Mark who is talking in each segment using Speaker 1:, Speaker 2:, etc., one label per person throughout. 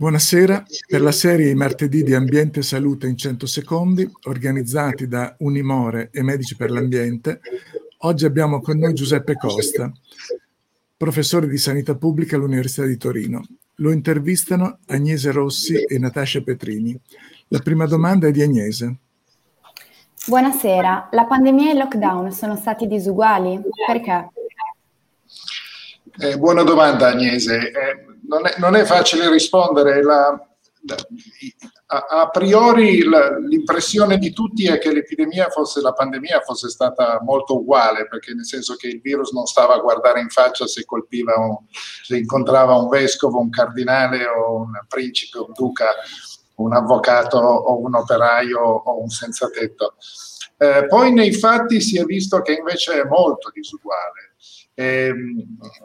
Speaker 1: Buonasera, per la serie I martedì di Ambiente e Salute in 100 secondi, organizzati da Unimore e Medici per l'Ambiente, oggi abbiamo con noi Giuseppe Costa, professore di sanità pubblica all'Università di Torino. Lo intervistano Agnese Rossi e Natascia Petrini. La prima domanda è di Agnese.
Speaker 2: Buonasera, la pandemia e il lockdown sono stati disuguali? Perché?
Speaker 3: Eh, buona domanda Agnese. Eh, non è, non è facile rispondere. La, a, a, priori la, l'impressione di tutti è che l'epidemia fosse, la pandemia fosse stata molto uguale, perché nel senso che il virus non stava a guardare in faccia se colpiva, un, se incontrava un vescovo, un cardinale o un principe, un duca, un avvocato o un operaio o un senza tetto. Eh, poi nei fatti si è visto che invece è molto disuguale eh,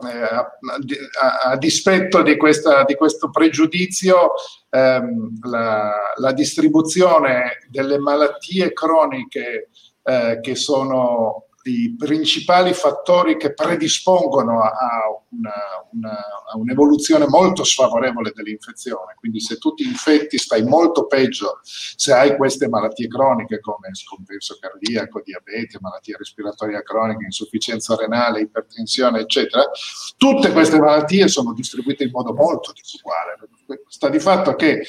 Speaker 3: a, a, a, dispetto di, questa, di questo pregiudizio, ehm, la, la, distribuzione delle malattie croniche eh, che sono i principali fattori che predispongono a, una, una, a, un'evoluzione molto sfavorevole dell'infezione. Quindi se tu ti infetti stai molto peggio se hai queste malattie croniche come scompenso cardiaco, diabete, malattia respiratoria cronica, insufficienza renale, ipertensione, eccetera. Tutte queste malattie sono distribuite in modo molto disuguale. Sta di fatto che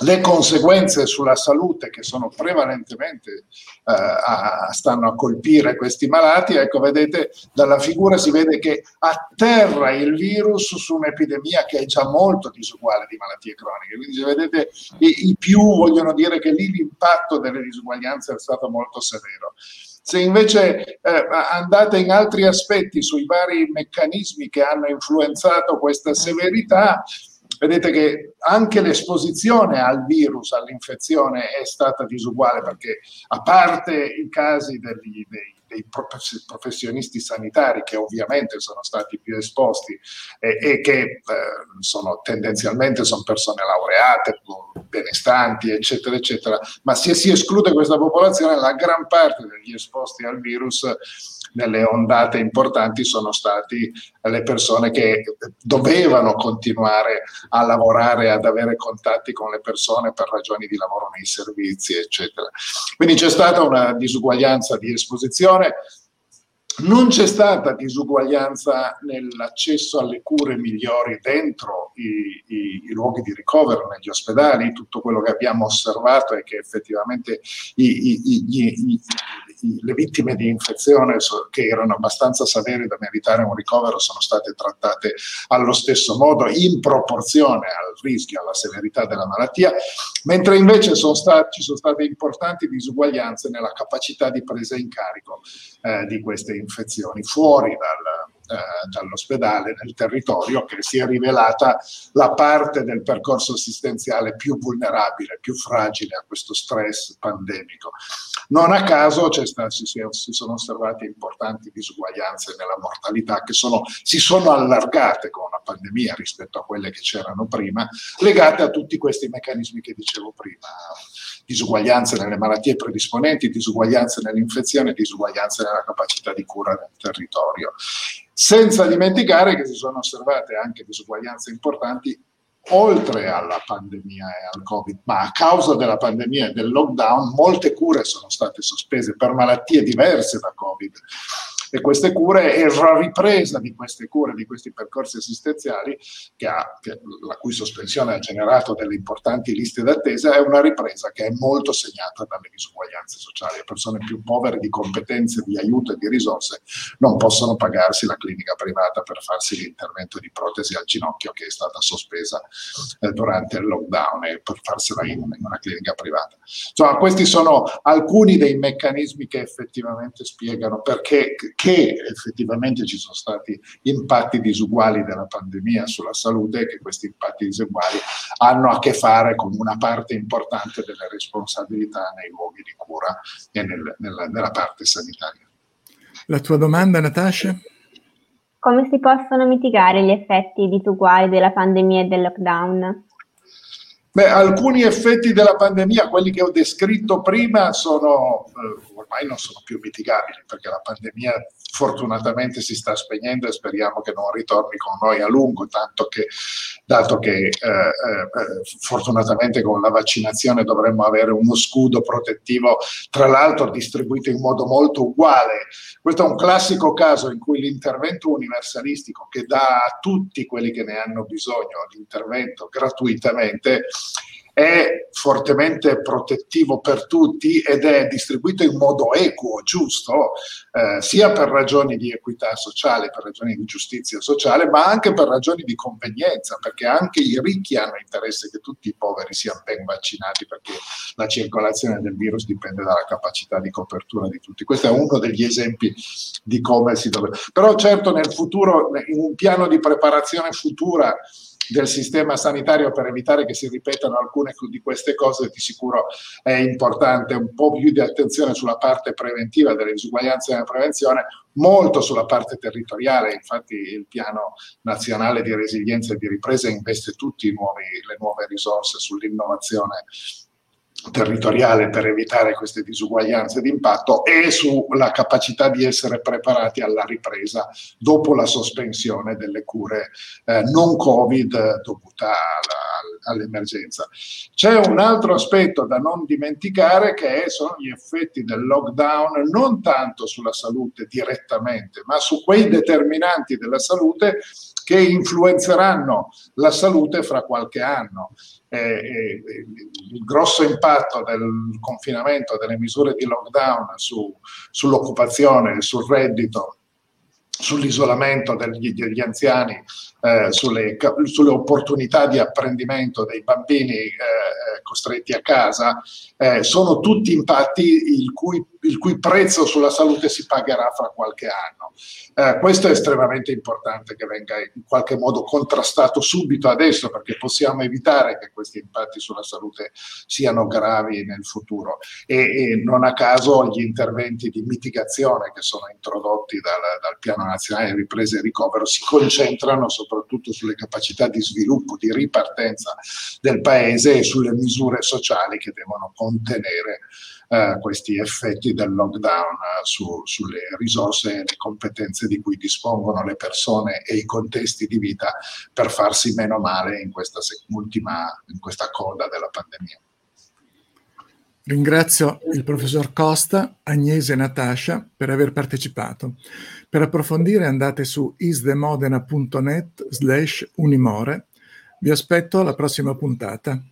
Speaker 3: le conseguenze sulla salute che sono prevalentemente eh, a, stanno a colpire questi malati, ecco vedete dalla figura si vede che atterra il virus su un'epidemia che è già molto disuguale di malattie croniche, quindi vedete i, i più vogliono dire che lì l'impatto delle disuguaglianze è stato molto severo. Se invece eh, andate in altri aspetti sui vari meccanismi che hanno influenzato questa severità, vedete che anche l'esposizione al virus, all'infezione è stata disuguale perché a parte i casi degli, dei, dei professionisti sanitari che ovviamente sono stati più esposti e, e che eh, sono tendenzialmente sono persone laureate, benestanti, eccetera, eccetera, ma se si esclude questa popolazione, la gran parte degli esposti al virus nelle ondate importanti sono stati le persone che dovevano continuare a lavorare, ad avere contatti con le persone per ragioni di lavoro nei servizi, eccetera. Quindi c'è stata una disuguaglianza di esposizione. Non c'è stata disuguaglianza nell'accesso alle cure migliori dentro i, i, i, luoghi di ricovero, negli ospedali. Tutto quello che abbiamo osservato è che effettivamente i, le vittime di infezione che erano abbastanza severe da meritare un ricovero sono state trattate allo stesso modo in proporzione al rischio, alla severità della malattia, mentre invece sono stati, ci sono state importanti disuguaglianze nella capacità di presa in carico eh, di queste infezioni fuori dal, eh, dall'ospedale nel territorio che si è rivelata la parte del percorso assistenziale più vulnerabile, più fragile a questo stress pandemico. Non a caso sta, si, si, sono osservate importanti disuguaglianze nella mortalità che sono, si sono allargate con la pandemia rispetto a quelle che c'erano prima, legate a tutti questi meccanismi che dicevo prima disuguaglianze nelle malattie predisponenti, disuguaglianze nell'infezione, disuguaglianze nella capacità di cura del territorio. Senza dimenticare che si sono osservate anche disuguaglianze importanti oltre alla pandemia e al Covid, ma a causa della pandemia e del lockdown molte cure sono state sospese per malattie diverse da Covid e queste cure e la ripresa di queste cure, di questi percorsi assistenziali, che ha, che, la cui sospensione ha generato delle importanti liste d'attesa, è una ripresa che è molto segnata dalle disuguaglianze sociali. Le persone più povere di competenze, di aiuto e di risorse non possono pagarsi la clinica privata per farsi l'intervento di protesi al ginocchio che è stata sospesa eh, durante il lockdown e per farsela in, in una clinica privata. Insomma, questi sono alcuni dei meccanismi che effettivamente spiegano perché che effettivamente ci sono stati impatti disuguali della pandemia sulla salute e che questi impatti disuguali hanno a che fare con una parte importante delle responsabilità nei luoghi di cura e nel, nella, nella parte sanitaria.
Speaker 1: La tua domanda, Natascia?
Speaker 2: Come si possono mitigare gli effetti disuguali della pandemia e del lockdown?
Speaker 3: Beh, alcuni effetti della pandemia, quelli che ho descritto prima, sono, eh, ormai non sono più mitigabili perché la pandemia fortunatamente si sta spegnendo e speriamo che non ritorni con noi a lungo, tanto che, dato che eh, eh, fortunatamente con la vaccinazione dovremmo avere uno scudo protettivo, tra l'altro distribuito in modo molto uguale. Questo è un classico caso in cui l'intervento universalistico che dà a tutti quelli che ne hanno bisogno l'intervento gratuitamente è fortemente protettivo per tutti ed è distribuito in modo equo, giusto, eh, sia per ragioni di equità sociale, per ragioni di giustizia sociale, ma anche per ragioni di convenienza, perché anche i ricchi hanno interesse che tutti i poveri siano ben vaccinati, perché la circolazione del virus dipende dalla capacità di copertura di tutti. Questo è uno degli esempi di come si dovrebbe. Però certo nel futuro, in un piano di preparazione futura, del sistema sanitario per evitare che si ripetano alcune di queste cose di sicuro è importante un po' più di attenzione sulla parte preventiva delle disuguaglianze nella prevenzione molto sulla parte territoriale. Infatti il piano nazionale di resilienza e di ripresa investe tutte le nuove risorse sull'innovazione territoriale per evitare queste disuguaglianze di impatto e sulla capacità di essere preparati alla ripresa dopo la sospensione delle cure eh, non Covid dovuta alla, all'emergenza. C'è un altro aspetto da non dimenticare che sono gli effetti del lockdown non tanto sulla salute direttamente, ma su quei determinanti della salute che influenzeranno la salute fra qualche anno. Eh, eh, il grosso impatto del confinamento, delle misure di lockdown su, sull'occupazione, sul reddito, sull'isolamento degli, degli anziani, eh, sulle, sulle, opportunità di apprendimento dei bambini eh, costretti a casa, eh, sono tutti impatti il cui, il cui, prezzo sulla salute si pagherà fra qualche anno. Eh, questo è estremamente importante che venga in qualche modo contrastato subito adesso perché possiamo evitare che questi impatti sulla salute siano gravi nel futuro e, e non a caso gli interventi di mitigazione che sono introdotti dal, dal piano nazionale di ripresa e ricovero si concentrano soprattutto sulle capacità di sviluppo, di ripartenza del paese e sulle misure sociali che devono contenere eh, questi effetti del lockdown eh, su, sulle risorse e le competenze di cui dispongono le persone e i contesti di vita per farsi meno male in questa ultima, in questa coda della pandemia.
Speaker 1: Ringrazio il professor Costa, Agnese e Natascia per aver partecipato. Per approfondire andate su isdemodena.net slash unimore. Vi aspetto alla prossima puntata.